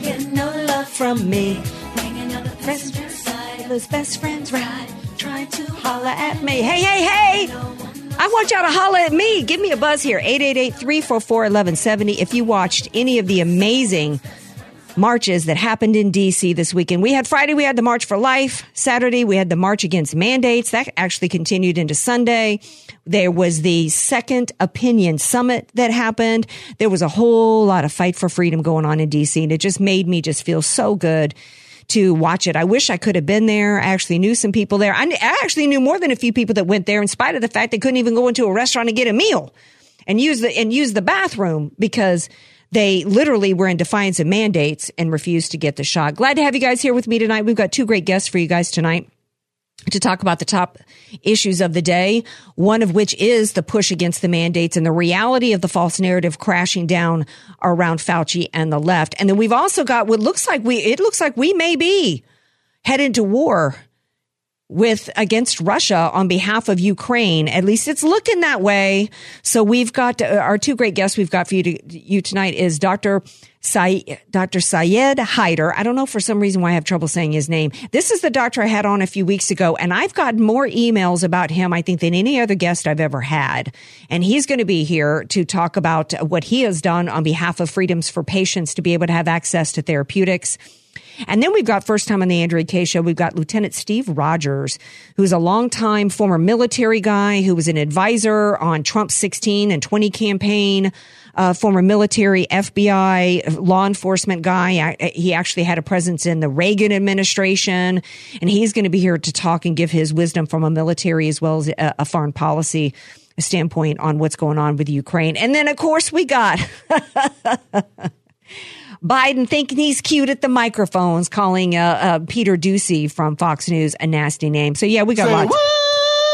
Get no love from me. Best friends, best friends ride. Try to holler at me. Hey, hey, hey! I want y'all to holler at me. Give me a buzz here. 888-344-1170. If you watched any of the amazing marches that happened in DC this weekend. We had Friday, we had the March for Life. Saturday, we had the March Against Mandates. That actually continued into Sunday. There was the Second Opinion Summit that happened. There was a whole lot of fight for freedom going on in DC, and it just made me just feel so good to watch it. I wish I could have been there. I actually knew some people there. I, I actually knew more than a few people that went there in spite of the fact they couldn't even go into a restaurant and get a meal and use the, and use the bathroom because they literally were in defiance of mandates and refused to get the shot. Glad to have you guys here with me tonight. We've got two great guests for you guys tonight to talk about the top issues of the day, one of which is the push against the mandates and the reality of the false narrative crashing down around Fauci and the left. And then we've also got what looks like we, it looks like we may be headed to war with against Russia on behalf of Ukraine. At least it's looking that way. So we've got uh, our two great guests we've got for you to, you tonight is Dr. Sy- Dr. Syed Haider. I don't know for some reason why I have trouble saying his name. This is the doctor I had on a few weeks ago, and I've got more emails about him, I think, than any other guest I've ever had. And he's going to be here to talk about what he has done on behalf of freedoms for patients to be able to have access to therapeutics. And then we've got first time on the Andrea Kaye show, we've got Lieutenant Steve Rogers, who's a longtime former military guy who was an advisor on Trump's 16 and 20 campaign, uh, former military, FBI, law enforcement guy. He actually had a presence in the Reagan administration, and he's going to be here to talk and give his wisdom from a military as well as a foreign policy standpoint on what's going on with Ukraine. And then, of course, we got Biden thinking he's cute at the microphones, calling uh, uh, Peter Doocy from Fox News a nasty name. So yeah, we got Say lots. what?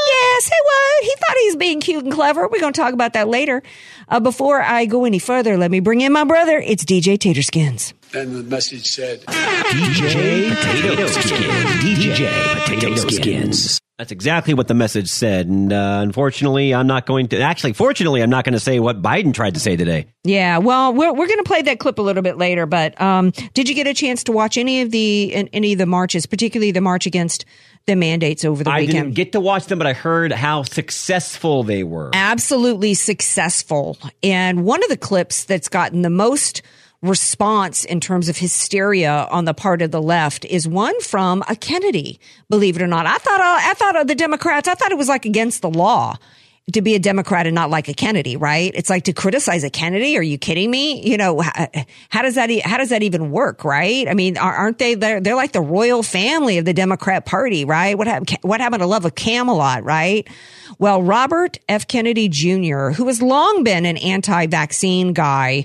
Yeah, say what? He thought he was being cute and clever. We're going to talk about that later. Uh, before I go any further, let me bring in my brother. It's DJ Taterskins. And the message said, DJ Potato Skins. DJ Potato Skins. That's exactly what the message said. And uh, unfortunately, I'm not going to. Actually, fortunately, I'm not going to say what Biden tried to say today. Yeah, well, we're we're going to play that clip a little bit later. But um, did you get a chance to watch any of the any of the marches, particularly the march against the mandates over the I weekend? I didn't get to watch them, but I heard how successful they were. absolutely successful. And one of the clips that's gotten the most response in terms of hysteria on the part of the left is one from a Kennedy. Believe it or not, I thought uh, I thought of the Democrats. I thought it was like against the law to be a Democrat and not like a Kennedy, right? It's like to criticize a Kennedy. Are you kidding me? You know, how, how does that, how does that even work, right? I mean, are- aren't they, they're, they're like the royal family of the Democrat party, right? What happened, what happened to love of Camelot, right? Well, Robert F. Kennedy Jr., who has long been an anti-vaccine guy,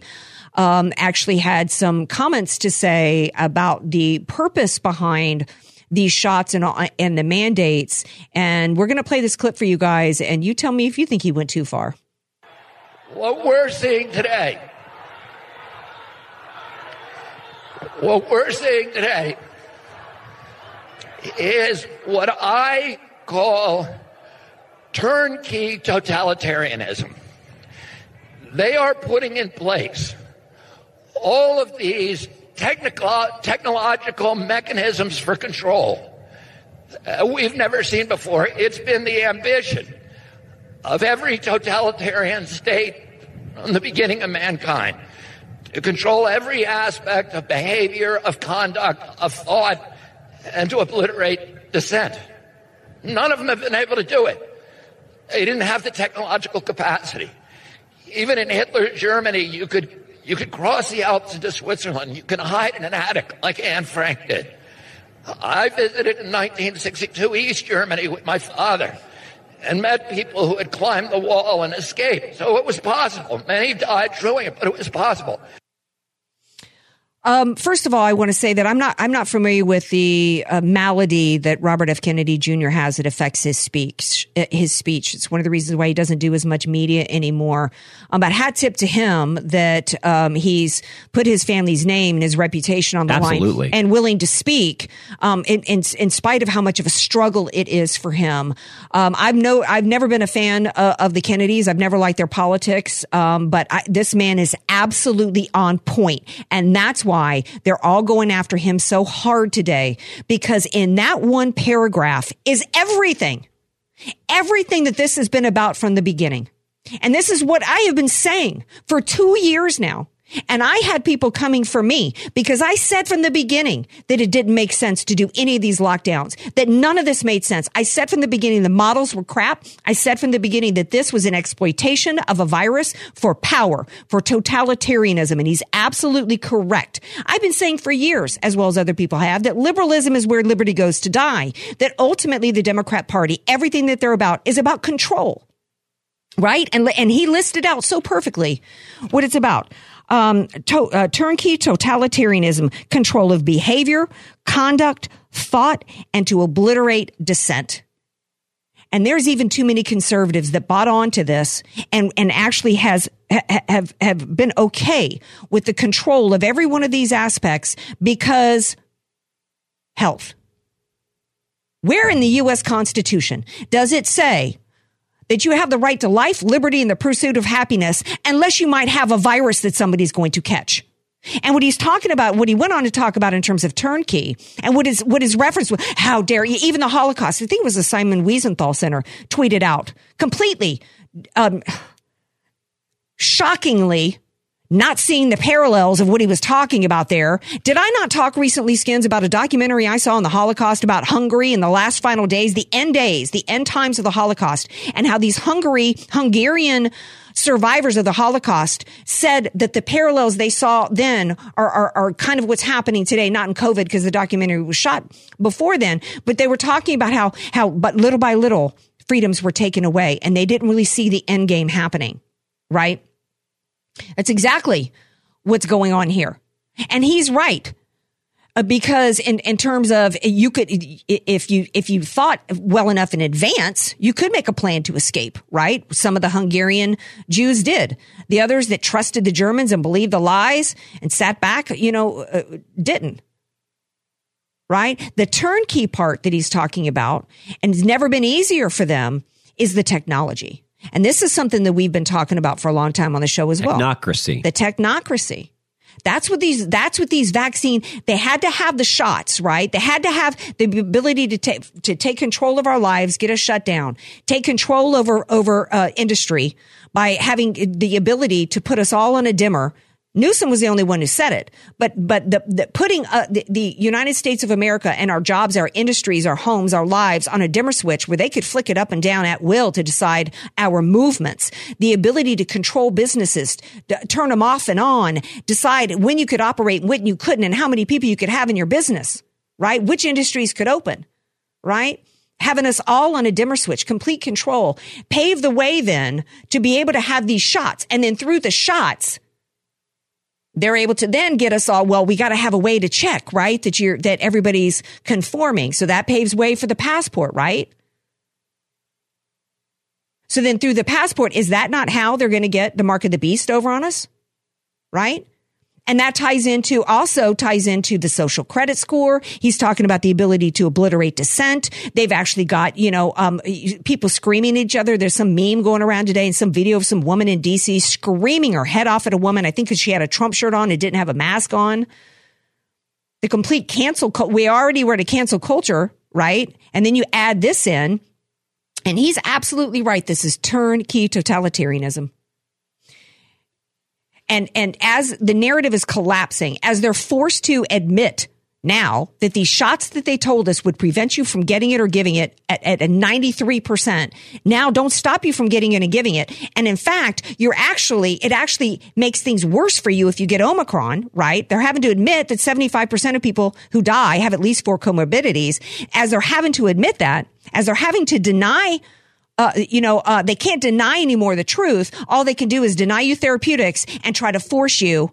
um, actually had some comments to say about the purpose behind these shots and, and the mandates. And we're going to play this clip for you guys, and you tell me if you think he went too far. What we're seeing today, what we're seeing today is what I call turnkey totalitarianism. They are putting in place all of these technical, technological mechanisms for control uh, we've never seen before. It's been the ambition of every totalitarian state from the beginning of mankind to control every aspect of behavior, of conduct, of thought, and to obliterate dissent. None of them have been able to do it. They didn't have the technological capacity. Even in Hitler's Germany, you could you could cross the Alps into Switzerland. You can hide in an attic like Anne Frank did. I visited in 1962 East Germany with my father and met people who had climbed the wall and escaped. So it was possible. Many died doing it, but it was possible. Um, first of all, I want to say that I'm not I'm not familiar with the uh, malady that Robert F. Kennedy Jr. has that affects his speech. Uh, his speech. It's one of the reasons why he doesn't do as much media anymore. Um, but hat tip to him that um, he's put his family's name and his reputation on the Absolutely. line and willing to speak um, in, in in spite of how much of a struggle it is for him. Um, I've no I've never been a fan uh, of the Kennedys. I've never liked their politics. Um, but I, this man is absolutely on point, and that's why why they're all going after him so hard today because in that one paragraph is everything, everything that this has been about from the beginning. And this is what I have been saying for two years now. And I had people coming for me because I said from the beginning that it didn't make sense to do any of these lockdowns, that none of this made sense. I said from the beginning the models were crap. I said from the beginning that this was an exploitation of a virus for power, for totalitarianism. And he's absolutely correct. I've been saying for years, as well as other people have, that liberalism is where liberty goes to die, that ultimately the Democrat Party, everything that they're about is about control right? And and he listed out so perfectly what it's about um, to, uh, turnkey totalitarianism, control of behavior, conduct, thought, and to obliterate dissent. And there's even too many conservatives that bought onto this and, and actually has have have been okay with the control of every one of these aspects because health. Where in the US Constitution does it say that you have the right to life, liberty, and the pursuit of happiness unless you might have a virus that somebody's going to catch. And what he's talking about, what he went on to talk about in terms of turnkey and what is, what his reference how dare you, even the Holocaust, I think it was the Simon Wiesenthal Center tweeted out completely, um, shockingly not seeing the parallels of what he was talking about there. Did I not talk recently, Skins, about a documentary I saw on the Holocaust about Hungary in the last final days, the end days, the end times of the Holocaust, and how these Hungary, Hungarian survivors of the Holocaust said that the parallels they saw then are, are, are kind of what's happening today, not in COVID because the documentary was shot before then, but they were talking about how, how, but little by little, freedoms were taken away and they didn't really see the end game happening, right? That's exactly what's going on here. And he's right. Uh, because in, in terms of you could if you if you thought well enough in advance you could make a plan to escape right some of the hungarian jews did the others that trusted the germans and believed the lies and sat back you know uh, didn't right the turnkey part that he's talking about and it's never been easier for them is the technology and this is something that we've been talking about for a long time on the show as well. Technocracy. The technocracy. That's what these, that's what these vaccine, they had to have the shots, right? They had to have the ability to take, to take control of our lives, get us shut down, take control over, over, uh, industry by having the ability to put us all on a dimmer Newsom was the only one who said it, but but the, the putting uh, the, the, United States of America and our jobs, our industries, our homes, our lives on a dimmer switch where they could flick it up and down at will to decide our movements, the ability to control businesses, to turn them off and on, decide when you could operate, and when you couldn't, and how many people you could have in your business, right? Which industries could open, right? having us all on a dimmer switch, complete control, pave the way then to be able to have these shots. And then through the shots, they're able to then get us all, well, we got to have a way to check, right? That you're, that everybody's conforming. So that paves way for the passport, right? So then through the passport, is that not how they're going to get the mark of the beast over on us? Right? And that ties into also ties into the social credit score. He's talking about the ability to obliterate dissent. They've actually got, you know, um, people screaming at each other. There's some meme going around today and some video of some woman in DC screaming her head off at a woman. I think because she had a Trump shirt on and didn't have a mask on. The complete cancel, we already were at a cancel culture, right? And then you add this in and he's absolutely right. This is turnkey totalitarianism. And, and as the narrative is collapsing, as they're forced to admit now that these shots that they told us would prevent you from getting it or giving it at, at a 93% now don't stop you from getting it and giving it. And in fact, you're actually, it actually makes things worse for you if you get Omicron, right? They're having to admit that 75% of people who die have at least four comorbidities. As they're having to admit that, as they're having to deny uh, you know, uh, they can't deny anymore the truth. All they can do is deny you therapeutics and try to force you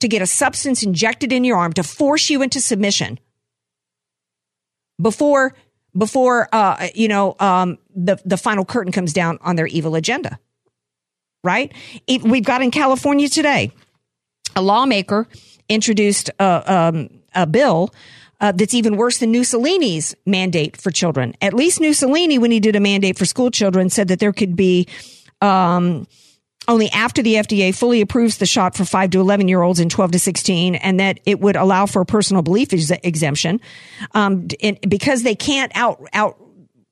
to get a substance injected in your arm to force you into submission before before uh, you know um, the the final curtain comes down on their evil agenda. Right? It, we've got in California today a lawmaker introduced a, um, a bill uh, that's even worse than Mussolini's mandate for children. At least Mussolini, when he did a mandate for school children, said that there could be um, only after the FDA fully approves the shot for 5 to 11 year olds and 12 to 16, and that it would allow for a personal belief ex- exemption. Um, because they can't out, out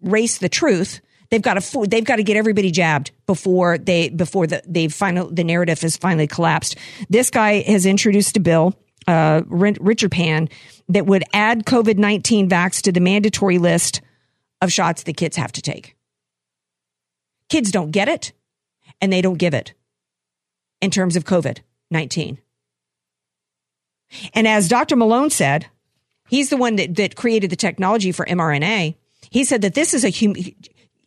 race the truth, they've got to they've got to get everybody jabbed before they before the they final the narrative has finally collapsed. This guy has introduced a bill, uh, Richard Pan, that would add COVID nineteen vax to the mandatory list of shots the kids have to take. Kids don't get it and they don't give it in terms of COVID 19. And as Dr. Malone said, he's the one that, that created the technology for mRNA. He said that this is a hum-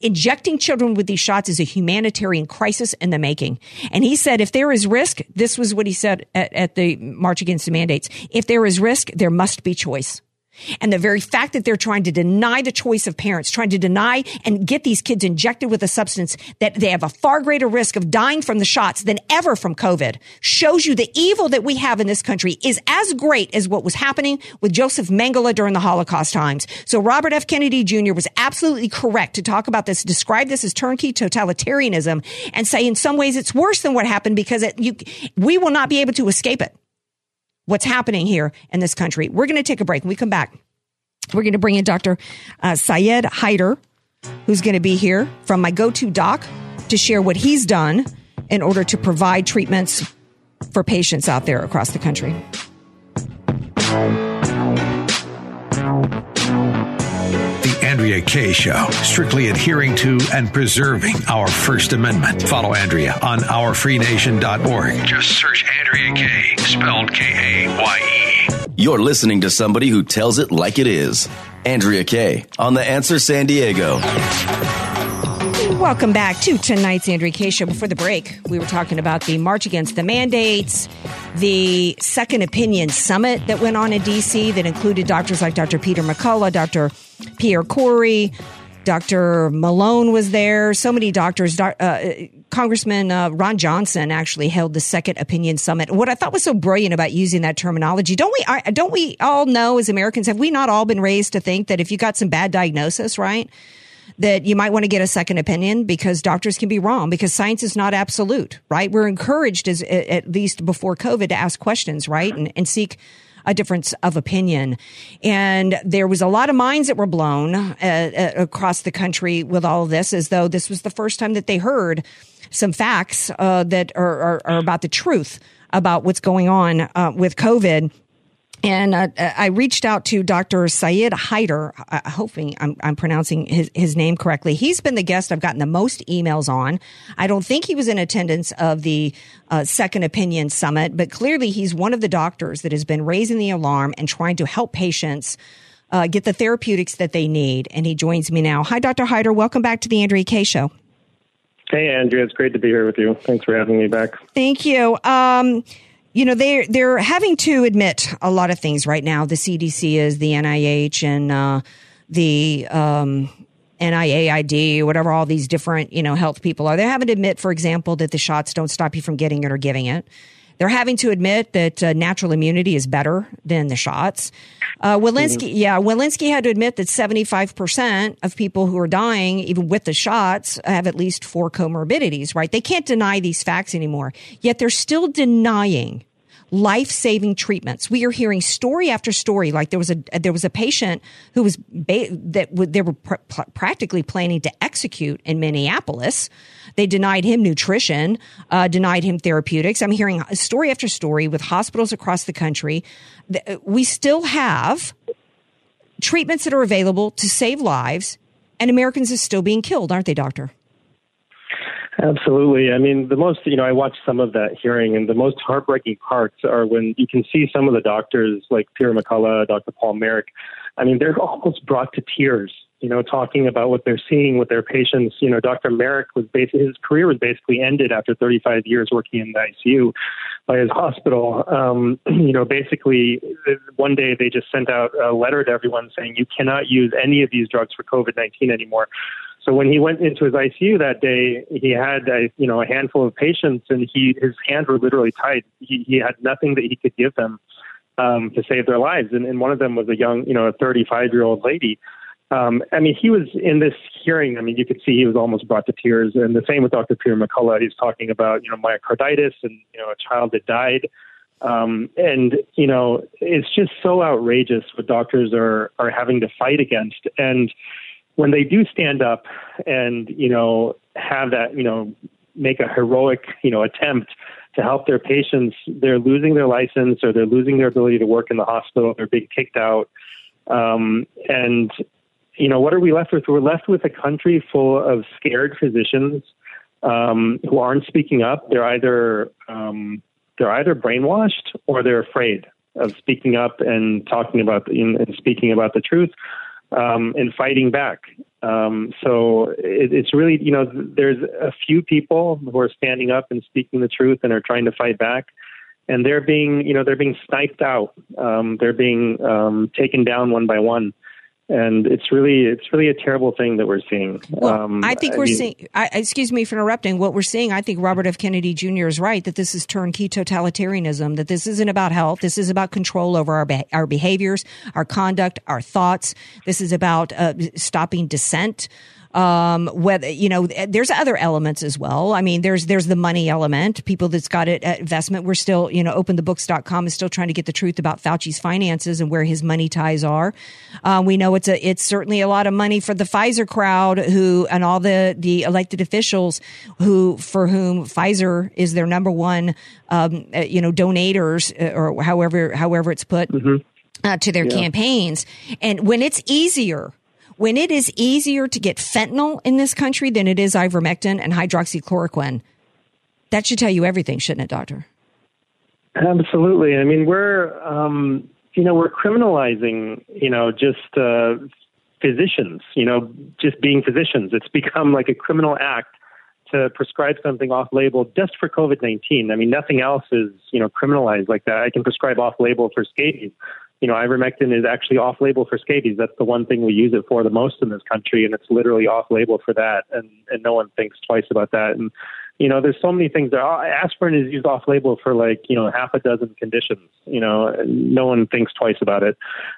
injecting children with these shots is a humanitarian crisis in the making. And he said, if there is risk, this was what he said at, at the March Against the Mandates. If there is risk, there must be choice. And the very fact that they're trying to deny the choice of parents, trying to deny and get these kids injected with a substance that they have a far greater risk of dying from the shots than ever from COVID shows you the evil that we have in this country is as great as what was happening with Joseph Mengele during the Holocaust times. So Robert F. Kennedy Jr. was absolutely correct to talk about this, describe this as turnkey totalitarianism and say in some ways it's worse than what happened because it, you, we will not be able to escape it what's happening here in this country. We're going to take a break. When we come back, we're going to bring in Dr. Uh, Syed Haider, who's going to be here from my go to doc to share what he's done in order to provide treatments for patients out there across the country. Andrea Kaye Show, strictly adhering to and preserving our First Amendment. Follow Andrea on ourfreenation.org. Just search Andrea Kaye, spelled K A Y E. You're listening to somebody who tells it like it is. Andrea Kaye on The Answer San Diego. Welcome back to tonight's Andrea Kaye Show. Before the break, we were talking about the March Against the Mandates, the Second Opinion Summit that went on in D.C. that included doctors like Dr. Peter McCullough, Dr. Pierre Kory, Dr. Malone was there. So many doctors. Uh, Congressman uh, Ron Johnson actually held the Second Opinion Summit. What I thought was so brilliant about using that terminology, don't we? Don't we all know as Americans? Have we not all been raised to think that if you got some bad diagnosis, right? that you might want to get a second opinion because doctors can be wrong because science is not absolute, right? We're encouraged as at least before COVID to ask questions, right? And, and seek a difference of opinion. And there was a lot of minds that were blown uh, uh, across the country with all of this, as though this was the first time that they heard some facts uh, that are, are, are, about the truth about what's going on uh, with COVID. And uh, I reached out to Dr. Syed Haider, uh, hoping I'm, I'm, pronouncing his, his name correctly. He's been the guest I've gotten the most emails on. I don't think he was in attendance of the uh, Second Opinion Summit, but clearly he's one of the doctors that has been raising the alarm and trying to help patients uh, get the therapeutics that they need. And he joins me now. Hi, Dr. Haider. Welcome back to the Andrea Kaye Show. Hey, Andrea. It's great to be here with you. Thanks for having me back. Thank you. Um, you know they're they're having to admit a lot of things right now. The CDC is the NIH and uh, the um, NIAID, whatever all these different you know health people are. They're having to admit, for example, that the shots don't stop you from getting it or giving it. They're having to admit that uh, natural immunity is better than the shots. Uh, Walensky, mm-hmm. yeah, Walensky had to admit that 75% of people who are dying, even with the shots, have at least four comorbidities, right? They can't deny these facts anymore. Yet they're still denying life saving treatments. We are hearing story after story. Like there was a there was a patient who was ba- that w- they were pr- practically planning to execute in Minneapolis. They denied him nutrition, uh, denied him therapeutics. I'm hearing story after story with hospitals across the country. We still have treatments that are available to save lives, and Americans are still being killed, aren't they, doctor? Absolutely. I mean, the most, you know, I watched some of that hearing, and the most heartbreaking parts are when you can see some of the doctors, like Pierre McCullough, Dr. Paul Marik. I mean, they're almost brought to tears you know, talking about what they're seeing with their patients. You know, Dr. Marik was basically his career was basically ended after 35 years working in the ICU by his hospital. Um, you know, basically one day they just sent out a letter to everyone saying you cannot use any of these drugs for COVID-19 anymore. So when he went into his ICU that day, he had a, you know a handful of patients, and he his hands were literally tied. He, he had nothing that he could give them um, to save their lives, and, and one of them was a young, you know, a 35 year old lady. Um, I mean, he was in this hearing. I mean, you could see he was almost brought to tears. And the same with Dr. Peter McCullough. He's talking about you know myocarditis and you know a child that died. Um, and you know, it's just so outrageous what doctors are are having to fight against. And when they do stand up and you know have that you know make a heroic you know attempt to help their patients, they're losing their license or they're losing their ability to work in the hospital. They're being kicked out, um, and you know what are we left with? We're left with a country full of scared physicians um, who aren't speaking up. They're either um, they're either brainwashed or they're afraid of speaking up and talking about and speaking about the truth um, and fighting back. Um, so it, it's really, you know, there's a few people who are standing up and speaking the truth and are trying to fight back, and they're being, you know, they're being sniped out. Um, they're being um, taken down one by one and it's really it's really a terrible thing that we're seeing. Well, um, I think I we're mean, seeing. I, excuse me for interrupting. What we're seeing, I think Robert F. Kennedy Jr. is right that this is turnkey totalitarianism. That this isn't about health. This is about control over our be- our behaviors, our conduct, our thoughts. This is about uh, stopping dissent um, whether you know there's other elements as well i mean there's there's the money element people that's got it at investment we're still you know openthebooks.com is still trying to get the truth about fauci's finances and where his money ties are uh, we know it's a it's certainly a lot of money for the pfizer crowd who and all the the elected officials who for whom pfizer is their number one um, uh, you know donators uh, or however however it's put mm-hmm. Uh, to their yeah. campaigns. And when it's easier when it is easier to get fentanyl in this country than it is ivermectin and hydroxychloroquine, that should tell you everything, shouldn't it, doctor? Absolutely. I mean, we're, um, you know, we're criminalizing, you know, just uh, physicians, you know, just being physicians. It's become like a criminal act to prescribe something off label just for COVID 19. I mean, nothing else is, you know, criminalized like that. I can prescribe off label for scabies you know, ivermectin is actually off label for scabies. That's the one thing we use it for the most in this country, and it's literally off label for that. And, and no one thinks twice about that. And, you know, there's so many things that uh, aspirin is used off label for like, you know, half a dozen conditions. You know, no one thinks twice about it.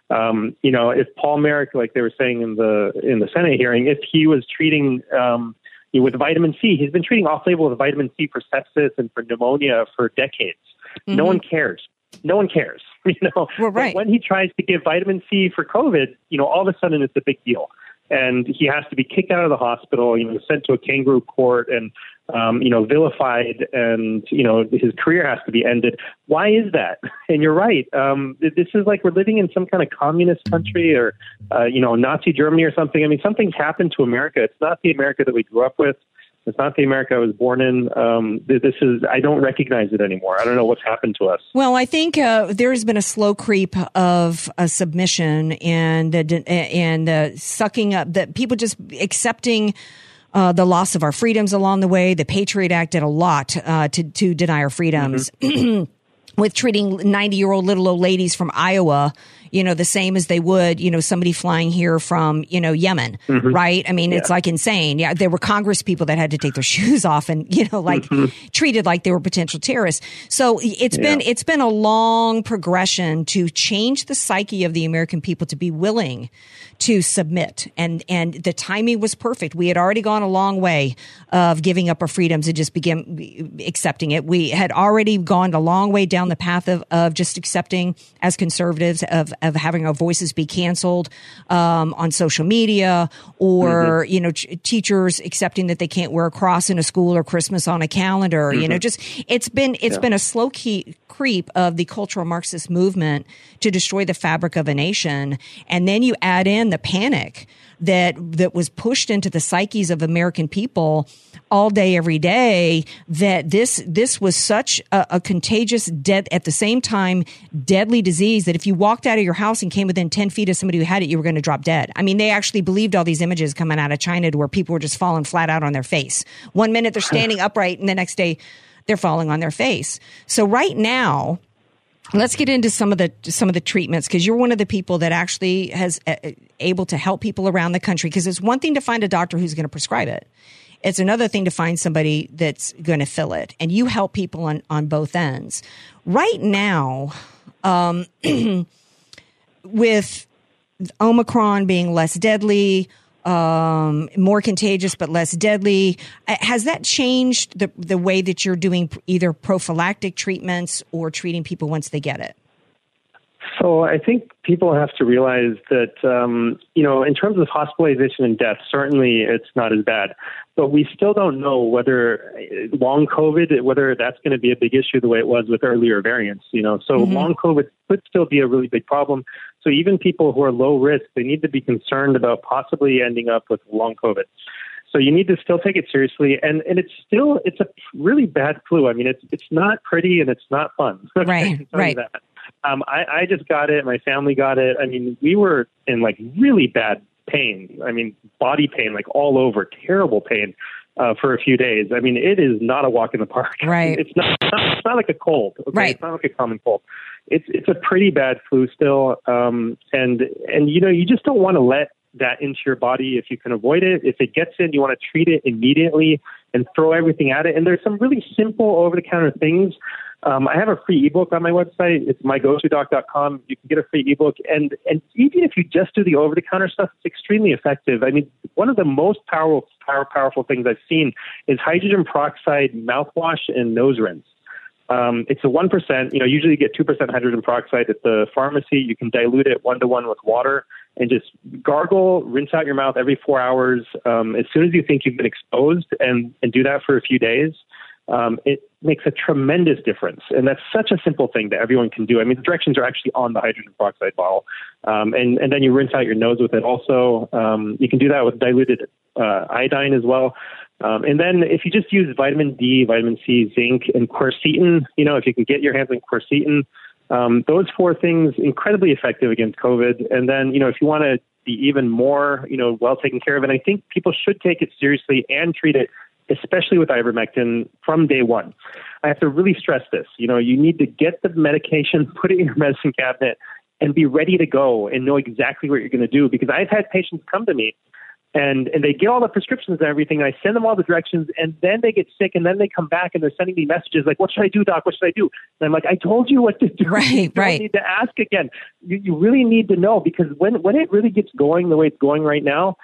Um, you know, if Paul Marik, like they were saying in the in the Senate hearing, if he was treating um, with vitamin C, he's been treating off label with vitamin C for sepsis and for pneumonia for decades. Mm-hmm. No one cares no one cares. You know, well, right. when he tries to give vitamin C for COVID, you know, all of a sudden it's a big deal, and he has to be kicked out of the hospital. You know, sent to a kangaroo court and um, you know vilified, and you know his career has to be ended. Why is that? And you're right. Um, this is like we're living in some kind of communist country or uh, you know Nazi Germany or something. I mean, something's happened to America. It's not the America that we grew up with. It's not the America I was born in. Um, this is I don't recognize it anymore. I don't know what's happened to us. Well, I think uh, there has been a slow creep of a submission and uh, and sucking up that people just accepting. Uh, the loss of our freedoms along the way. The Patriot Act did a lot uh, to to deny our freedoms. Mm-hmm. with treating 90 year old little old ladies from Iowa, you know, the same as they would, you know, somebody flying here from, you know, Yemen, mm-hmm. right? I mean, yeah. it's like insane. Yeah. There were Congress people that had to take their shoes off and, you know, like mm-hmm. treated like they were potential terrorists. So it's yeah. been, it's been a long progression to change the psyche of the American people to be willing to submit. And, and the timing was perfect. We had already gone a long way of giving up our freedoms and just begin accepting it. We had already gone a long way down the path of, of just accepting as conservatives of, of having our voices be canceled, um, on social media or, mm-hmm. you know, ch- teachers accepting that they can't wear a cross in a school or Christmas on a calendar, mm-hmm. you know, mm-hmm. just, it's been, it's yeah. been a slow key creep of the cultural Marxist movement to destroy the fabric of a nation. And then you add in the panic that, that was pushed into the psyches of American people all day, every day, that this, this was such a, a contagious, dead, at the same time, deadly disease that if you walked out of your house and came within 10 feet of somebody who had it, you were going to drop dead. I mean, they actually believed all these images coming out of China to where people were just falling flat out on their face. One minute they're standing upright and the next day they're falling on their face. So right now, let's get into some of the some of the treatments because you're one of the people that actually has uh, able to help people around the country because it's one thing to find a doctor who's going to prescribe it. It's another thing to find somebody that's going to fill it and you help people on on both ends. Right now um, with omicron being less deadly um, more contagious but less deadly. Uh, has that changed the the way that you're doing either prophylactic treatments or treating people once they get it? So I think people have to realize that um, you know, in terms of hospitalization and death, certainly it's not as bad, but we still don't know whether uh, long COVID, whether that's going to be a big issue the way it was with earlier variants. You know, so mm-hmm. long COVID could still be a really big problem. So even people who are low risk, they need to be concerned about possibly ending up with long COVID. So you need to still take it seriously, and and it's still it's a really bad flu. I mean, it's it's not pretty and it's not fun. Right, right. Um, I, I just got it. My family got it. I mean, we were in like really bad pain. I mean, body pain, like all over, terrible pain uh, for a few days. I mean, it is not a walk in the park. Right. It's not. It's not, it's not like a cold. Okay? Right. It's not like a common cold. It's it's a pretty bad flu still, um, and and you know you just don't want to let that into your body if you can avoid it. If it gets in, you want to treat it immediately and throw everything at it. And there's some really simple over the counter things. Um, I have a free ebook on my website. It's mygotodoc.com. You can get a free ebook. And, and even if you just do the over the counter stuff, it's extremely effective. I mean, one of the most powerful, power, powerful things I've seen is hydrogen peroxide mouthwash and nose rinse. Um, it's a 1%. You know, usually you get 2% hydrogen peroxide at the pharmacy. You can dilute it one to one with water and just gargle, rinse out your mouth every four hours um, as soon as you think you've been exposed and, and do that for a few days. Um, it makes a tremendous difference. And that's such a simple thing that everyone can do. I mean, the directions are actually on the hydrogen peroxide bottle. Um, and, and then you rinse out your nose with it also. Um, you can do that with diluted uh, iodine as well. Um, and then if you just use vitamin D, vitamin C, zinc, and quercetin, you know, if you can get your hands on quercetin, um, those four things incredibly effective against COVID. And then, you know, if you want to be even more, you know, well taken care of, and I think people should take it seriously and treat it, especially with ivermectin from day one. I have to really stress this. You know, you need to get the medication, put it in your medicine cabinet, and be ready to go and know exactly what you're going to do. Because I've had patients come to me and and they get all the prescriptions and everything. And I send them all the directions, and then they get sick, and then they come back and they're sending me messages like, "What should I do, doc? What should I do?" And I'm like, "I told you what to do. Right, you right. Need to ask again. You, you really need to know because when when it really gets going the way it's going right now,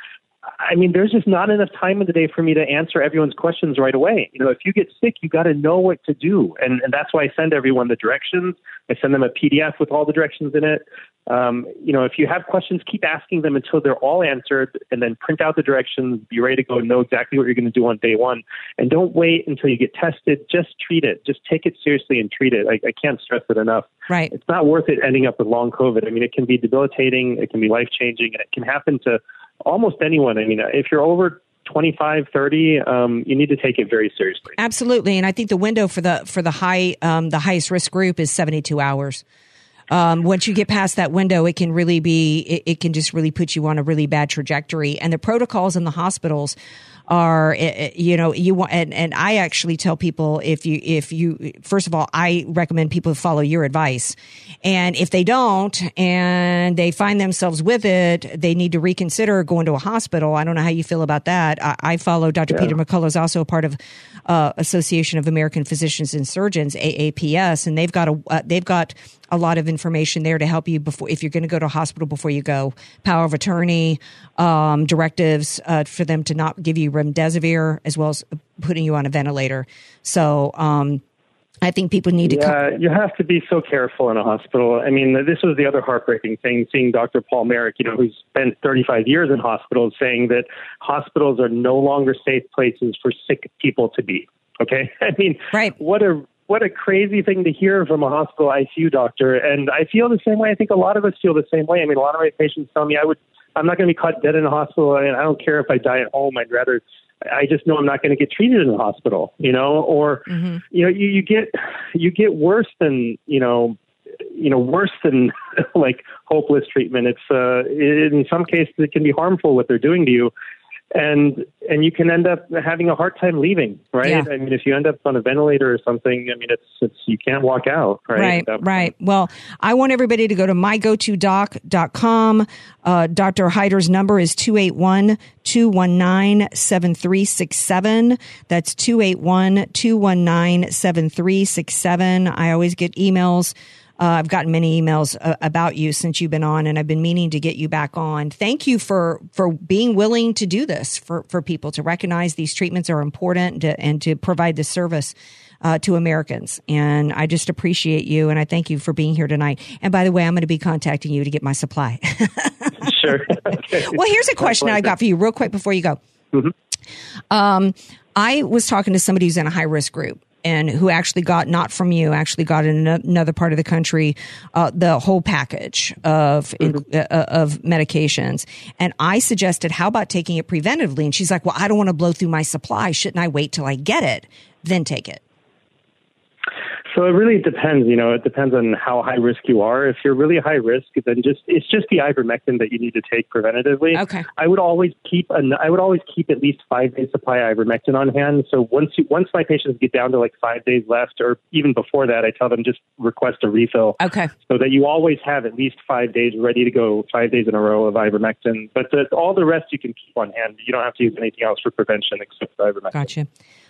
I mean, there's just not enough time in the day for me to answer everyone's questions right away. You know, if you get sick, you got to know what to do, and and that's why I send everyone the directions. I send them a PDF with all the directions in it. Um, you know, if you have questions, keep asking them until they're all answered, and then print out the directions. Be ready to go. Know exactly what you're going to do on day one, and don't wait until you get tested. Just treat it. Just take it seriously and treat it. I, I can't stress it enough. Right. It's not worth it ending up with long COVID. I mean, it can be debilitating. It can be life changing, and it can happen to almost anyone. I mean, if you're over 25 30 um, you need to take it very seriously. Absolutely. And i think the window for the for the high um, the highest risk group is 72 hours um, once you get past that window, it can really be, it, it, can just really put you on a really bad trajectory. And the protocols in the hospitals are, eh, eh, you know, you want, and, and I actually tell people if you, if you, first of all, I recommend people follow your advice. And if they don't and they find themselves with it, they need to reconsider going to a hospital. I don't know how you feel about that. I, I follow Dr. Yeah. Peter McCullough is also a part of uh, Association of American Physicians and Surgeons, AAPS, and they've got a, uh, they've got a lot of information there to help you before if you're going to go to a hospital before you go. Power of attorney, um, directives uh, for them to not give you remdesivir, as well as putting you on a ventilator. So. Um, I think people need to. Yeah, you have to be so careful in a hospital. I mean, this was the other heartbreaking thing, seeing Dr. Paul Marik, you know, who's spent 35 years in hospitals, saying that hospitals are no longer safe places for sick people to be. Okay, I mean, right. what a what a crazy thing to hear from a hospital ICU doctor. And I feel the same way. I think a lot of us feel the same way. I mean, a lot of my patients tell me I would, I'm not going to be caught dead in a hospital, and I don't care if I die at home. I'd rather, I just know I'm not going to get treated in a hospital, you know. Or, mm-hmm. you know, you, you get, you get worse than, you know, you know, worse than like hopeless treatment. It's uh, in some cases it can be harmful what they're doing to you and and you can end up having a hard time leaving, right? Yeah. I mean, if you end up on a ventilator or something, I mean, it's it's you can't walk out, right? Right, right. Well, I want everybody to go to mygotodoc.com. Uh, Dr. Haider's number is 281 219 7367. That's 281 219 7367. I always get emails uh, I've gotten many emails uh, about you since you've been on, and I've been meaning to get you back on. Thank you for for being willing to do this for for people to recognize these treatments are important to, and to provide the service. Uh, to Americans. And I just appreciate you and I thank you for being here tonight. And by the way, I'm going to be contacting you to get my supply. sure. okay. Well, here's a question I've got for you real quick before you go. Mm-hmm. Um, I was talking to somebody who's in a high risk group and who actually got not from you actually got in another part of the country uh, the whole package of mm-hmm. uh, of medications. And i suggested how about taking it preventively? And she's like well i don't want to blow through my supply. Shouldn't i wait till i get it? Then take it so it really depends. You know, it depends on how high risk you are. If you're really high risk, then just it's just the ivermectin that you need to take preventatively. Okay. I would always keep an I would always keep at least five days supply of ivermectin on hand. So once you once my patients get down to like five days left, or even before that, I tell them just request a refill. Okay. So that you always have at least five days ready to go, five days in a row of ivermectin. But the, all the rest you can keep on hand. You don't have to use anything else for prevention except ivermectin. Gotcha.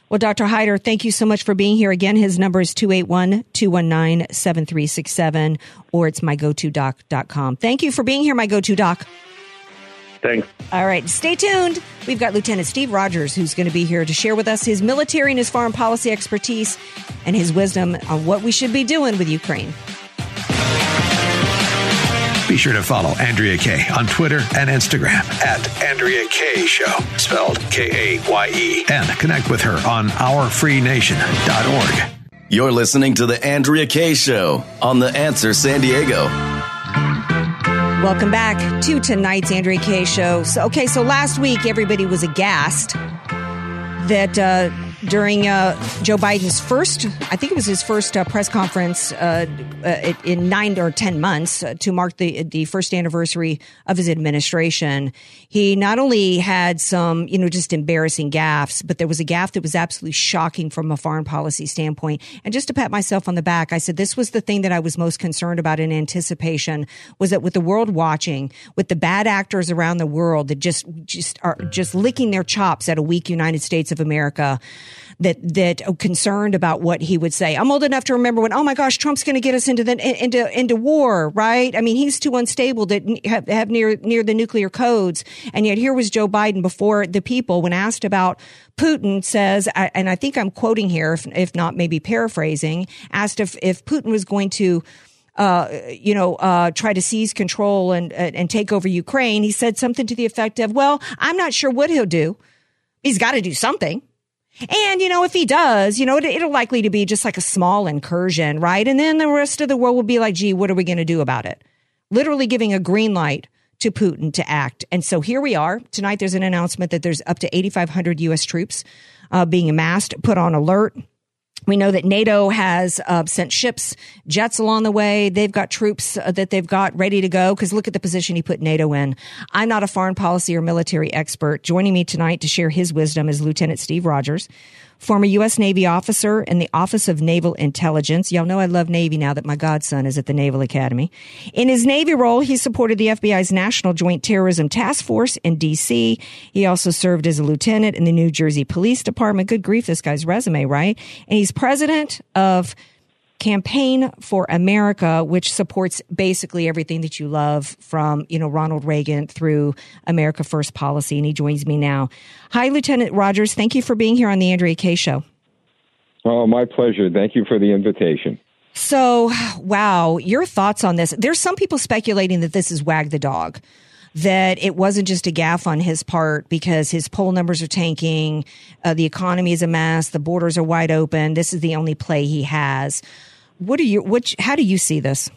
Well, Dr. Haider, thank you so much for being here. Again, his number is 281-219-7367 or it's mygotodoc.com. Thank you for being here, my go-to doc. Thanks. All right, stay tuned. We've got Lieutenant Steve Rogers who's going to be here to share with us his military and his foreign policy expertise and his wisdom on what we should be doing with Ukraine. Be sure to follow Andrea Kaye on Twitter and Instagram at Andrea Kaye Show, spelled K A Y E, and connect with her on OurFreeNation.org. You're listening to The Andrea Kaye Show on The Answer San Diego. Welcome back to tonight's Andrea Kaye Show. So, okay, so last week everybody was aghast that uh, during uh, Joe Biden's first, I think it was his first uh, press conference uh, uh in nine or ten months uh, to mark the the first anniversary of his administration. He not only had some, you know, just embarrassing gaffes, but there was a gaffe that was absolutely shocking from a foreign policy standpoint. And just to pat myself on the back, I said this was the thing that I was most concerned about in anticipation was that with the world watching, with the bad actors around the world that just just are just licking their chops at a weak United States of America that that concerned about what he would say. I'm old enough to remember when, oh my gosh, Trump's going to get us into the into into war, right? I mean, he's too unstable to have, have near near the nuclear codes, and yet here was Joe Biden before the people when asked about Putin says, and I think I'm quoting here, if, if not maybe paraphrasing, asked if if Putin was going to. Uh, you know, uh, try to seize control and and take over Ukraine. He said something to the effect of, "Well, I'm not sure what he'll do. He's got to do something." And, you know, if he does, you know, it, will likely to be just like a small incursion, right? And then the rest of the world will be like, gee, what are we going to do about it? Literally giving a green light to Putin to act. And so here we are. Tonight, there's an announcement that there's up to 8,500 U.S. troops uh, being amassed, put on alert. We know that NATO has uh, sent ships, jets along the way. They've got troops uh, that they've got ready to go because look at the position he put NATO in. I'm not a foreign policy or military expert. Joining me tonight to share his wisdom is Lieutenant Steve Rogers, former U.S. Navy officer in the Office of Naval Intelligence. Y'all know I love Navy now that my godson is at the Naval Academy. In his Navy role, he supported the FBI's National Joint Terrorism Task Force in D.C. He also served as a lieutenant in the New Jersey Police Department. Good grief, this guy's resume, right? And he's president of Campaign for America, which supports basically everything that you love from, you know, Ronald Reagan through America First policy. And he joins me now. Hi, Lieutenant Rogers. Thank you for being here on the Andrea Kaye Show. Oh, my pleasure. Thank you for the invitation. So, wow, your thoughts on this? There's some people speculating that this is Wag the Dog that it wasn't just a gaffe on his part because his poll numbers are tanking, uh, the economy is a mess, the borders are wide open. This is the only play he has. What do you? Which? How do you see this?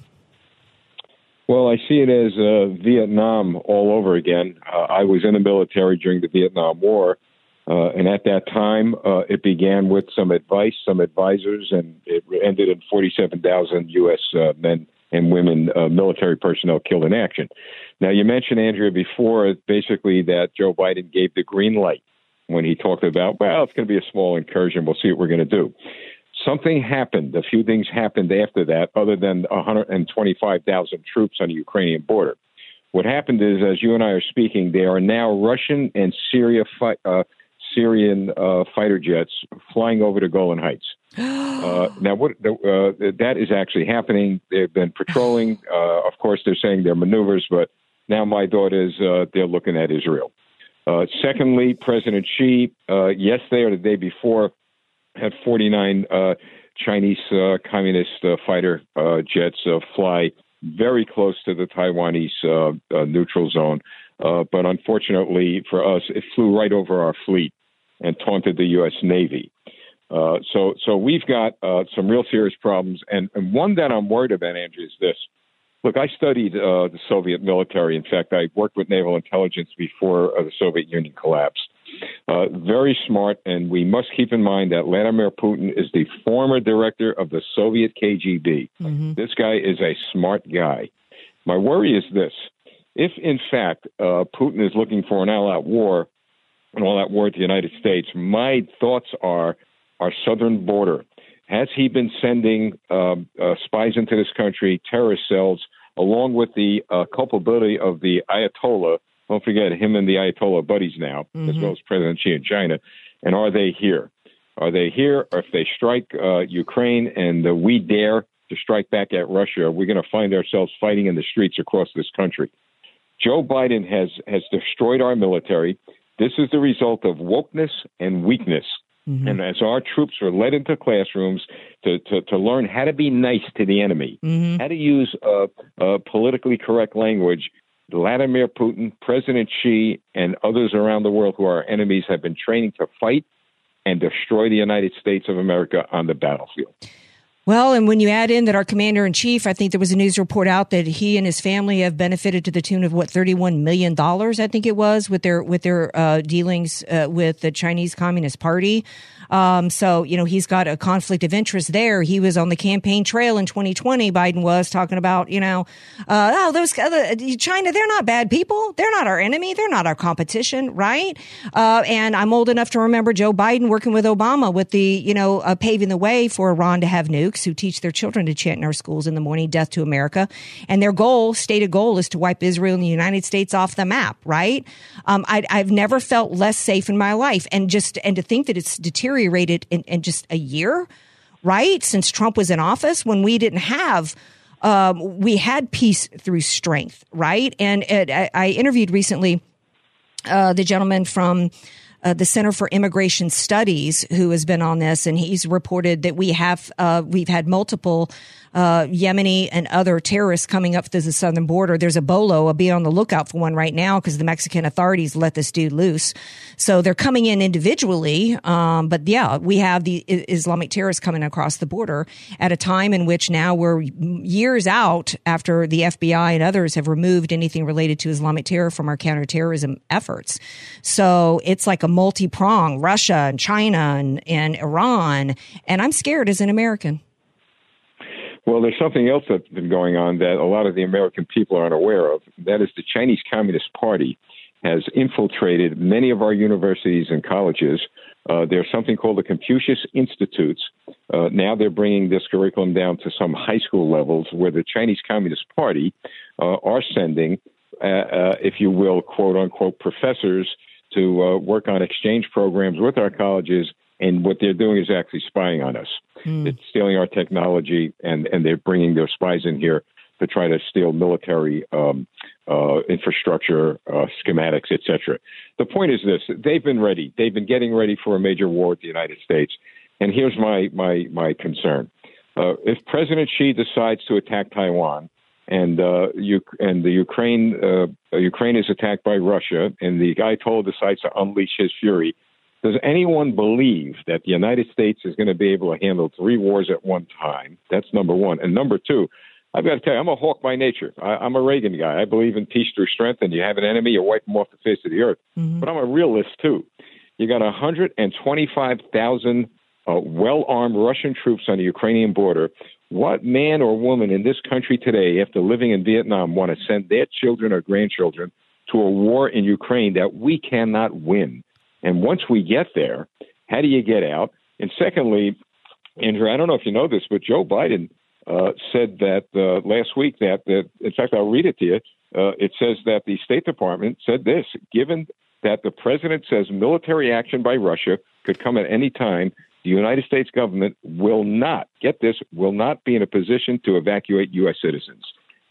Well, I see it as uh, Vietnam all over again. Uh, I was in the military during the Vietnam War, uh, and at that time, uh, it began with some advice, some advisors, and it ended in 47,000 U.S. Uh, men and women, uh, military personnel killed in action. Now, you mentioned, Andrea, before, basically, that Joe Biden gave the green light when he talked about, well, it's going to be a small incursion. We'll see what we're going to do something happened. A few things happened after that, other than 125,000 troops on the Ukrainian border. What happened is, as you and I are speaking, there are now Russian and Syria fi- uh, Syrian uh, fighter jets flying over the Golan Heights. Uh, now, what uh, that is actually happening. They've been patrolling. Uh, of course, they're saying they're maneuvers, but now my thought is uh, they're looking at Israel. secondly, President Xi, yesterday or the day before, had 49 uh, Chinese uh, communist uh, fighter uh, jets uh, fly very close to the Taiwanese uh, neutral zone. but unfortunately for us, it flew right over our fleet and taunted the U.S. Navy. so, so we've got some real serious problems, and, and one that I'm worried about, Andrew, is this. Look, I studied uh, the Soviet military. In fact, I worked with naval intelligence before uh, the Soviet Union collapsed. Uh, very smart, and we must keep in mind that Vladimir Putin is the former director of the Soviet KGB. Mm-hmm. This guy is a smart guy. My worry is this if, in fact, uh, Putin is looking for an all out war, an all out war with the United States, my thoughts are our southern border. Has he been sending um, uh, spies into this country, terrorist cells, along with the uh, culpability of the Ayatollah don't forget him and the Ayatollah buddies now, mm-hmm. as well as President Xi in China. And are they here? Are they here? Or if they strike uh, Ukraine and uh, we dare to strike back at Russia, we're going to find ourselves fighting in the streets across this country. Joe Biden has has destroyed our military. This is the result of wokeness and weakness. Mm-hmm. And as our troops were led into classrooms to, to, to learn how to be nice to the enemy, mm-hmm. how to use uh, uh, politically correct language, Vladimir Putin, President Xi, and others around the world who are our enemies have been training to fight and destroy the United States of America on the battlefield. Well, and when you add in that our commander in chief, I think there was a news report out that he and his family have benefited to the tune of what thirty-one million dollars, I think it was, with their with their uh, dealings uh, with the Chinese Communist Party. Um, so, you know, he's got a conflict of interest there. He was on the campaign trail in 2020. Biden was talking about, you know, uh, oh, those other, China, they're not bad people. They're not our enemy. They're not our competition, right? Uh, and I'm old enough to remember Joe Biden working with Obama with the, you know, uh, paving the way for Iran to have nukes who teach their children to chant in our schools in the morning, death to America. And their goal, stated goal, is to wipe Israel and the United States off the map, right? Um, I, I've never felt less safe in my life. And just, and to think that it's deteriorated deteriorated in, in just a year, right? Since Trump was in office, when we didn't have um, we had peace through strength, right? And it, I, I, interviewed recently uh, the gentleman from uh, the Center for Immigration Studies who has been on this, and he's reported that we have uh, we've had multiple uh, Yemeni and other terrorists coming up through the southern border. There's a bolo. I'll be on the lookout for one right now because the Mexican authorities let this dude loose. So they're coming in individually. Um, but yeah, we have the Islamic terrorists coming across the border at a time in which now we're years out after the FBI and others have removed anything related to Islamic terror from our counterterrorism efforts. So it's like a multi prong Russia and China and, and Iran. And I'm scared as an American. Well, there's something else that's been going on that a lot of the American people aren't aware of. That is the Chinese Communist Party has infiltrated many of our universities and colleges. Uh, there's something called the Confucius Institutes. Uh, now they're bringing this curriculum down to some high school levels where the Chinese Communist Party uh, are sending, uh, uh, if you will, quote unquote, professors to uh, work on exchange programs with our colleges and what they're doing is actually spying on us. Mm. It's stealing our technology, and and they're bringing their spies in here to try to steal military um, uh, infrastructure, uh, schematics, etc. The point is this: they've been ready. They've been getting ready for a major war with the United States. And here's my my my concern: uh, if President Xi decides to attack Taiwan, and uh, you, and the Ukraine uh, Ukraine is attacked by Russia, and the Ayatollah decides to unleash his fury. Does anyone believe that the United States is going to be able to handle three wars at one time? That's number one. And number two, I've got to tell you, I'm a hawk by nature. I, I'm a Reagan guy. I believe in peace through strength, and you have an enemy, you wipe them off the face of the earth. Mm-hmm. But I'm a realist too. You got 125,000 uh, well armed Russian troops on the Ukrainian border. What man or woman in this country today, after living in Vietnam, want to send their children or grandchildren to a war in Ukraine that we cannot win? And once we get there, how do you get out? And secondly, Andrew, I don't know if you know this, but Joe Biden uh, said that uh, last week that, that, in fact, I'll read it to you. Uh, it says that the State Department said this given that the president says military action by Russia could come at any time, the United States government will not, get this, will not be in a position to evacuate U.S. citizens.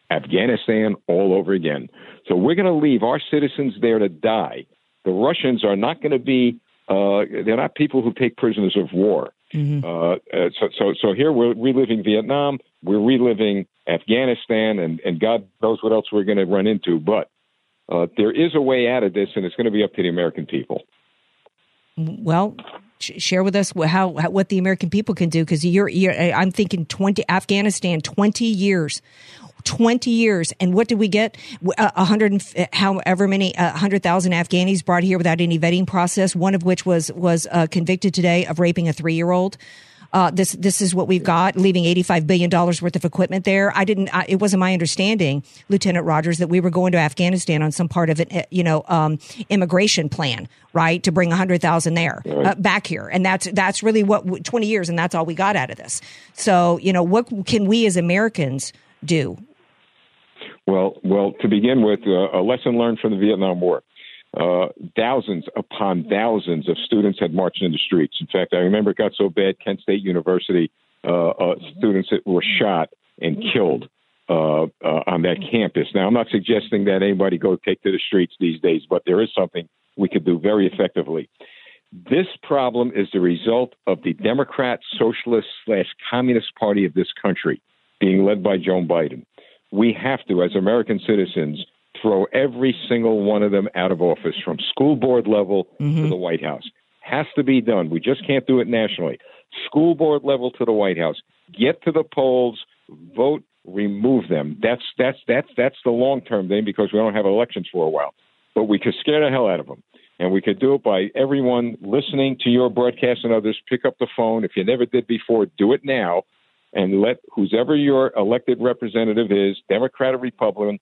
Afghanistan all over again. So we're going to leave our citizens there to die. The Russians are not going to be, uh, they're not people who take prisoners of war. Mm-hmm. Uh, uh, so, so, so here we're reliving Vietnam, we're reliving Afghanistan, and, and God knows what else we're going to run into. But uh, there is a way out of this, and it's going to be up to the American people. Well, share with us how, how, what the American people can do because you're, you're I'm thinking 20 Afghanistan 20 years 20 years. And what did we get? Uh, hundred however many uh, hundred thousand Afghanis brought here without any vetting process one of which was was uh, convicted today of raping a three year old uh, this this is what we've got, leaving eighty five billion dollars worth of equipment there. I didn't. I, it wasn't my understanding, Lieutenant Rogers, that we were going to Afghanistan on some part of it, you know, um, immigration plan, right, to bring a hundred thousand there uh, back here, and that's that's really what twenty years, and that's all we got out of this. So, you know, what can we as Americans do? Well, well, to begin with, uh, a lesson learned from the Vietnam War uh, thousands upon thousands of students had marched in the streets. In fact, I remember it got so bad, Kent State University uh, uh, students were shot and killed uh, uh, on that campus. Now, I'm not suggesting that anybody go take to the streets these days, but there is something we could do very effectively. This problem is the result of the Democrat, Socialist slash Communist Party of this country being led by Joe Biden. We have to, as American citizens, throw every single one of them out of office from school board level mm-hmm. to the White House. Has to be done. We just can't do it nationally. School board level to the White House. Get to the polls, vote, remove them. That's that's that's that's the long term thing because we don't have elections for a while. But we could scare the hell out of them. And we could do it by everyone listening to your broadcast and others pick up the phone. If you never did before, do it now and let whoever your elected representative is, Democrat or Republican,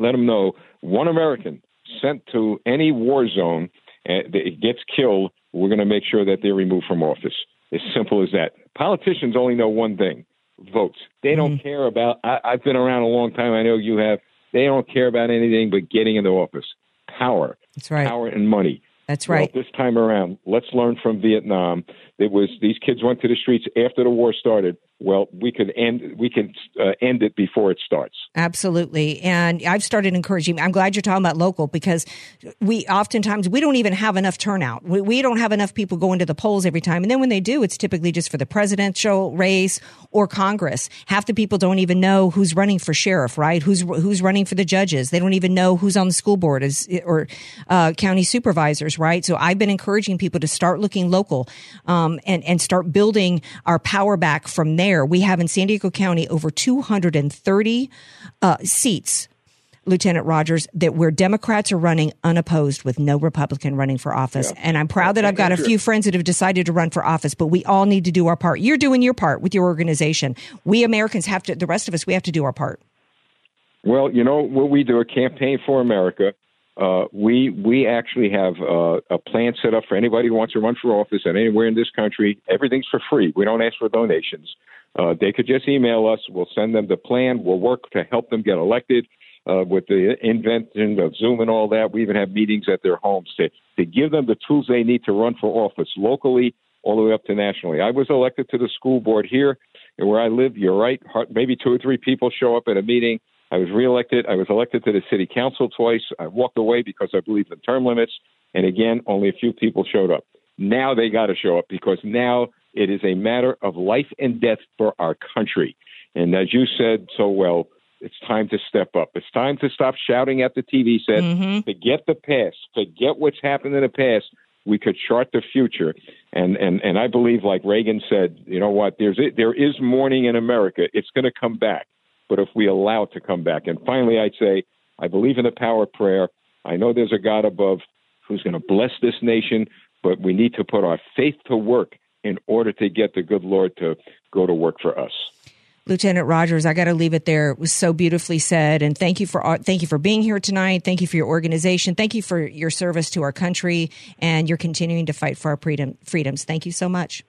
let them know one American sent to any war zone uh, that gets killed, we're going to make sure that they're removed from office. As simple as that. Politicians only know one thing votes. They don't mm-hmm. care about, I, I've been around a long time. I know you have. They don't care about anything but getting into office. Power. That's right. Power and money. That's right. Well, this time around, let's learn from Vietnam. It was these kids went to the streets after the war started well, we can end we could uh, end it before it starts. Absolutely, and I've started encouraging. I'm glad you're talking about local because we oftentimes we don't even have enough turnout. We, we don't have enough people going to the polls every time, and then when they do, it's typically just for the presidential race or Congress. Half the people don't even know who's running for sheriff, right? Who's who's running for the judges? They don't even know who's on the school board or uh, county supervisors, right? So I've been encouraging people to start looking local um, and and start building our power back from there there, we have in San Diego County over 230 uh, seats Lieutenant Rogers, that where Democrats are running unopposed with no Republican running for office. Yeah. And I'm proud that I've got a few friends that have decided to run for office, but we all need to do our part. You're doing your part with your organization. We Americans have to, the rest of us, we have to do our part. Well, you know what we do, a campaign for America. Uh, we we actually have uh, a plan set up for anybody who wants to run for office and anywhere in this country. Everything's for free. We don't ask for donations. Uh, they could just email us. We'll send them the plan. We'll work to help them get elected. Uh, with the invention of Zoom and all that, we even have meetings at their homes to, to give them the tools they need to run for office locally all the way up to nationally. I was elected to the school board here where I live. You're right. Maybe two or three people show up at a meeting. I was reelected. I was elected to the city council twice. I walked away because I believe in term limits. And again, only a few people showed up. Now they got to show up because now it is a matter of life and death for our country. And as you said so well, it's time to step up. It's time to stop shouting at the TV set. Mm-hmm. Forget the past. Forget what's happened in the past. We could chart the future, and and and I believe, like Reagan said, you know what? There's there is mourning in America. It's going to come back, but if we allow it to come back. And finally, I'd say I believe in the power of prayer. I know there's a God above who's going to bless this nation, but we need to put our faith to work in order to get the good Lord to go to work for us. Lieutenant Rogers, I got to leave it there. It was so beautifully said, and thank you for uh, thank you for being here tonight. Thank you for your organization. Thank you for your service to our country, and you're continuing to fight for our freedom freedoms. Thank you so much.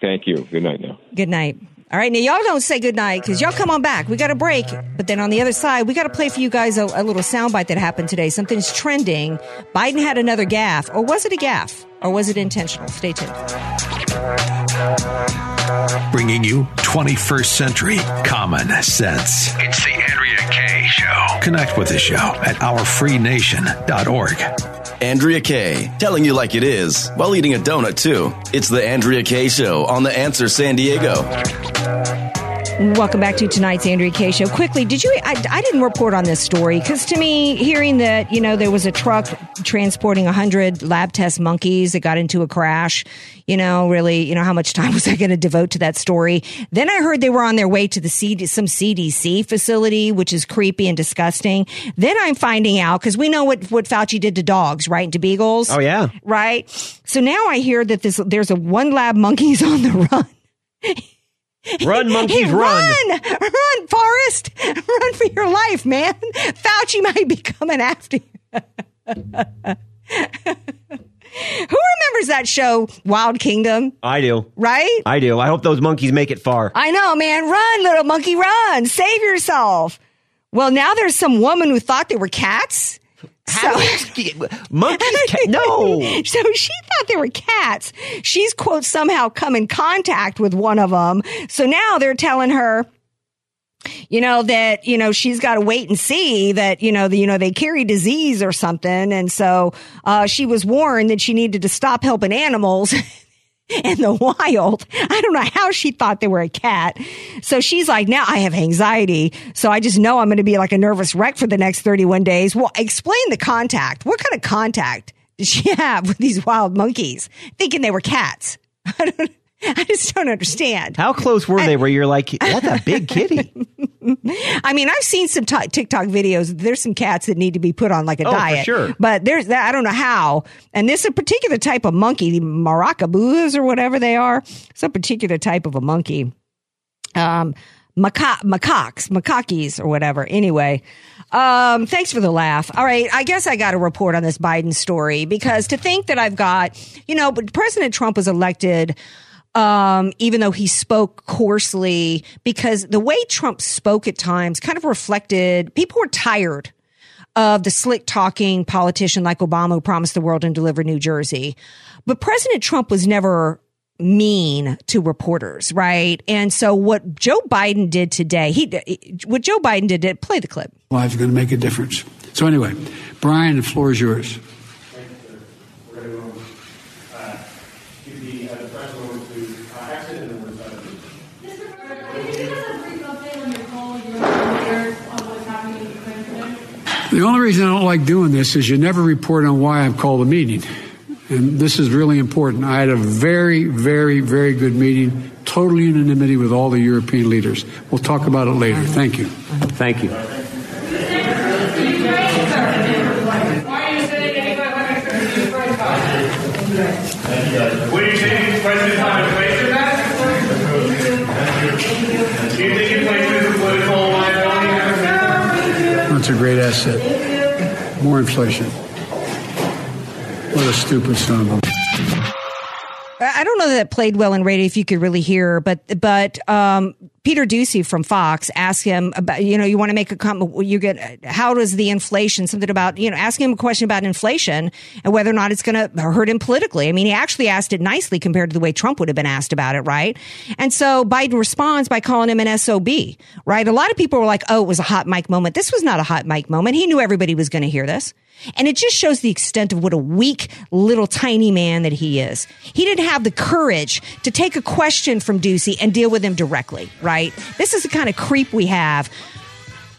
Thank you. Good night now. Good night. All right, now y'all don't say good night because y'all come on back. We got a break, but then on the other side, we got to play for you guys a, a little soundbite that happened today. Something's trending. Biden had another gaffe, or was it a gaffe, or was it intentional? Stay tuned. Bringing you 21st century common sense. It's the Andrea Kaye Show. Connect with the show at ourfreenation.org. Andrea Kaye, telling you like it is while eating a donut too. It's the Andrea Kaye Show on The Answer San Diego. Welcome back to tonight's Andrea Kaye Show. Quickly, did you? I, I didn't report on this story because to me, hearing that you know there was a truck transporting hundred lab test monkeys that got into a crash, you know, really, you know, how much time was I going to devote to that story? Then I heard they were on their way to the CD, some CDC facility, which is creepy and disgusting. Then I'm finding out because we know what what Fauci did to dogs, right, and to beagles. Oh yeah, right. So now I hear that this there's a one lab monkeys on the run. Run, monkeys, run. Run, run, Forrest. Run for your life, man. Fauci might be coming after you. Who remembers that show, Wild Kingdom? I do. Right? I do. I hope those monkeys make it far. I know, man. Run, little monkey, run. Save yourself. Well, now there's some woman who thought they were cats. So, monkeys? Ca- no. so she thought they were cats. She's quote somehow come in contact with one of them. So now they're telling her, you know that you know she's got to wait and see that you know the, you know they carry disease or something, and so uh, she was warned that she needed to stop helping animals. in the wild. I don't know how she thought they were a cat. So she's like, now I have anxiety. So I just know I'm going to be like a nervous wreck for the next 31 days. Well, explain the contact. What kind of contact did she have with these wild monkeys thinking they were cats? I don't I just don't understand. How close were they where you're like, that's a big kitty? I mean, I've seen some t- TikTok videos. There's some cats that need to be put on like a Oh, diet. sure. But there's that. I don't know how. And this is a particular type of monkey, the maracabus or whatever they are. It's a particular type of a monkey. Um, maca- macaques, macaques or whatever. Anyway, um, thanks for the laugh. All right. I guess I got to report on this Biden story because to think that I've got, you know, but President Trump was elected um, even though he spoke coarsely, because the way Trump spoke at times kind of reflected people were tired of the slick talking politician like Obama who promised the world and delivered New Jersey. But President Trump was never mean to reporters, right? And so what Joe Biden did today, he what Joe Biden did, did play the clip. Lives are going to make a difference. So anyway, Brian, the floor is yours. The only reason I don't like doing this is you never report on why I've called a meeting. And this is really important. I had a very, very, very good meeting, total unanimity with all the European leaders. We'll talk about it later. Thank you. Thank you. What do you think President Biden plays for that? Do you think he plays with a political liability? That's a great asset. More inflation. What a stupid. I don't know that it played well in radio if you could really hear, but but um, Peter Doocy from Fox asked him about you know you want to make a comment you get how does the inflation something about you know asking him a question about inflation and whether or not it's going to hurt him politically. I mean he actually asked it nicely compared to the way Trump would have been asked about it, right? And so Biden responds by calling him an SOB, right? A lot of people were like, oh, it was a hot mic moment. This was not a hot mic moment. He knew everybody was going to hear this. And it just shows the extent of what a weak little tiny man that he is. He didn't have the courage to take a question from Doocy and deal with him directly, right? This is the kind of creep we have.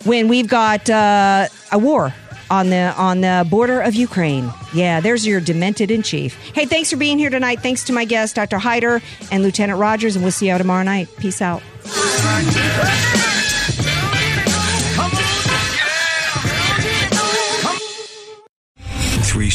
when we've got uh, a war on the on the border of Ukraine. Yeah, there's your demented in chief. Hey, thanks for being here tonight. Thanks to my guests, Dr. Haider and Lieutenant Rogers, and we'll see you tomorrow night. Peace out.